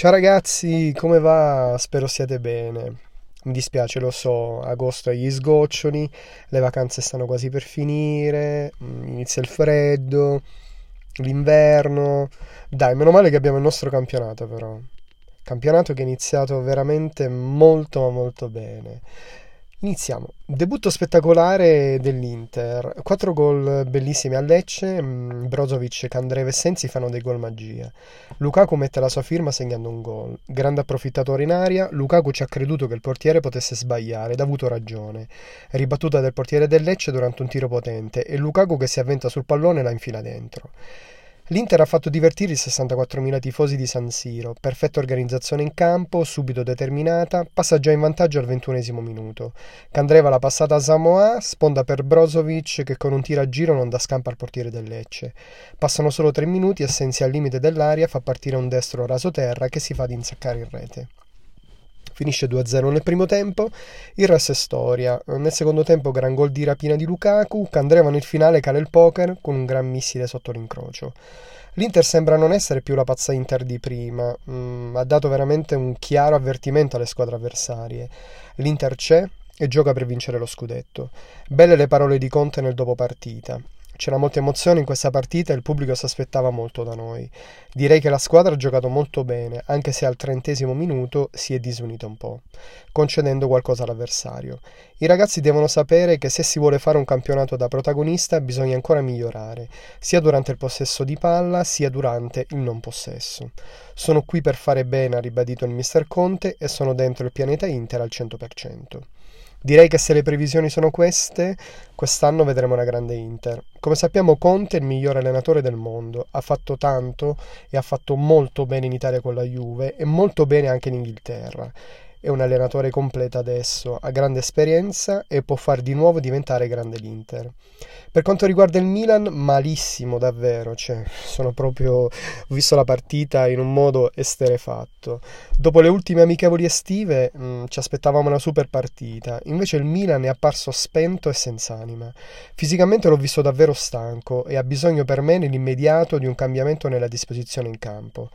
Ciao ragazzi, come va? Spero siate bene. Mi dispiace, lo so, agosto è gli sgoccioli, le vacanze stanno quasi per finire, mm, inizia il freddo, l'inverno. Dai, meno male che abbiamo il nostro campionato però. Campionato che è iniziato veramente molto ma molto bene. Iniziamo. Debutto spettacolare dell'Inter. Quattro gol bellissimi a Lecce. Mm, Brozovic, Candreve e Sensi fanno dei gol magia. Lukaku mette la sua firma segnando un gol. Grande approfittatore in aria. Lukaku ci ha creduto che il portiere potesse sbagliare ed ha avuto ragione. Ribattuta del portiere del Lecce durante un tiro potente e Lukaku che si avventa sul pallone la infila dentro. L'Inter ha fatto divertire i 64.000 tifosi di San Siro, perfetta organizzazione in campo, subito determinata, passa già in vantaggio al ventunesimo minuto. Candreva la passata a Samoa, sponda per Brozovic che con un tiro a giro non dà scampa al portiere del Lecce. Passano solo tre minuti e Sensi al limite dell'aria fa partire un destro rasoterra che si fa ad insaccare in rete. Finisce 2-0 nel primo tempo, il resto è storia. Nel secondo tempo gran gol di rapina di Lukaku, Candreva nel finale cala il poker con un gran missile sotto l'incrocio. L'Inter sembra non essere più la pazza Inter di prima, mm, ha dato veramente un chiaro avvertimento alle squadre avversarie. L'Inter c'è e gioca per vincere lo scudetto. Belle le parole di Conte nel dopo partita. C'era molta emozione in questa partita e il pubblico si aspettava molto da noi. Direi che la squadra ha giocato molto bene, anche se al trentesimo minuto si è disunita un po', concedendo qualcosa all'avversario. I ragazzi devono sapere che se si vuole fare un campionato da protagonista bisogna ancora migliorare, sia durante il possesso di palla sia durante il non possesso. Sono qui per fare bene, ha ribadito il mister Conte, e sono dentro il pianeta Inter al 100%. Direi che se le previsioni sono queste, quest'anno vedremo una grande Inter. Come sappiamo Conte è il migliore allenatore del mondo, ha fatto tanto e ha fatto molto bene in Italia con la Juve e molto bene anche in Inghilterra è un allenatore completo adesso, ha grande esperienza e può far di nuovo diventare grande l'Inter. Per quanto riguarda il Milan, malissimo davvero, cioè, sono proprio ho visto la partita in un modo esterefatto. Dopo le ultime amichevoli estive mh, mm, ci aspettavamo una super partita, invece il Milan è apparso spento e senza anima. Fisicamente l'ho visto davvero stanco e ha bisogno per me nell'immediato di un cambiamento nella disposizione in campo.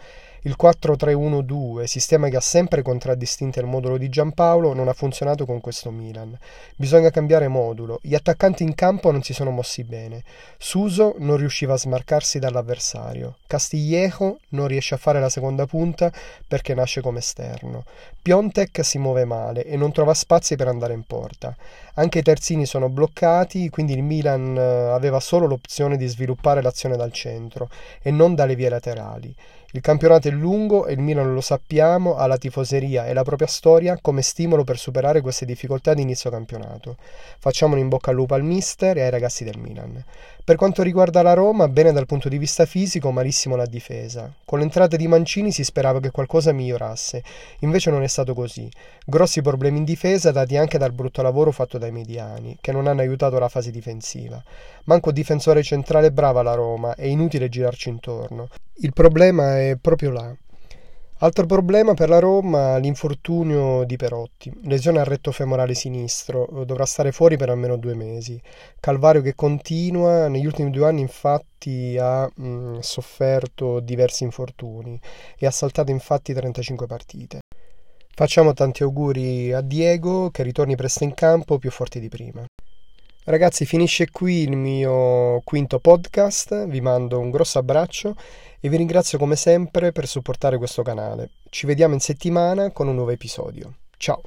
Il 4-3-1-2, sistema che ha sempre contraddistinto il modulo di Giampaolo, non ha funzionato con questo Milan. Bisogna cambiare modulo. Gli attaccanti in campo non si sono mossi bene. Suso non riusciva a smarcarsi dall'avversario. Castigliejo non riesce a fare la seconda punta perché nasce come esterno. Piontek si muove male e non trova spazi per andare in porta. Anche i terzini sono bloccati, quindi il Milan eh, aveva solo l'opzione di sviluppare l'azione dal centro e non dalle vie laterali. Il campionato è lungo e il Milan lo sappiamo, ha la tifoseria e la propria storia come stimolo per superare queste difficoltà di inizio campionato. Facciamo un in bocca al lupo al mister e ai ragazzi del Milan. Per quanto riguarda la Roma, bene dal punto di vista fisico, malissimo la difesa. Con l'entrata di Mancini si sperava che qualcosa migliorasse, invece non è stato così. Grossi problemi in difesa dati anche dal brutto lavoro fatto dai mediani, che non hanno aiutato la fase difensiva. Manco difensore centrale brava la Roma, è inutile girarci intorno. Il problema è proprio là. Altro problema per la Roma, l'infortunio di Perotti. Lesione al retto femorale sinistro, dovrà stare fuori per almeno due mesi. Calvario che continua, negli ultimi due anni infatti ha mh, sofferto diversi infortuni e ha saltato infatti 35 partite. Facciamo tanti auguri a Diego che ritorni presto in campo più forte di prima. Ragazzi, finisce qui il mio quinto podcast, vi mando un grosso abbraccio e vi ringrazio come sempre per supportare questo canale. Ci vediamo in settimana con un nuovo episodio. Ciao!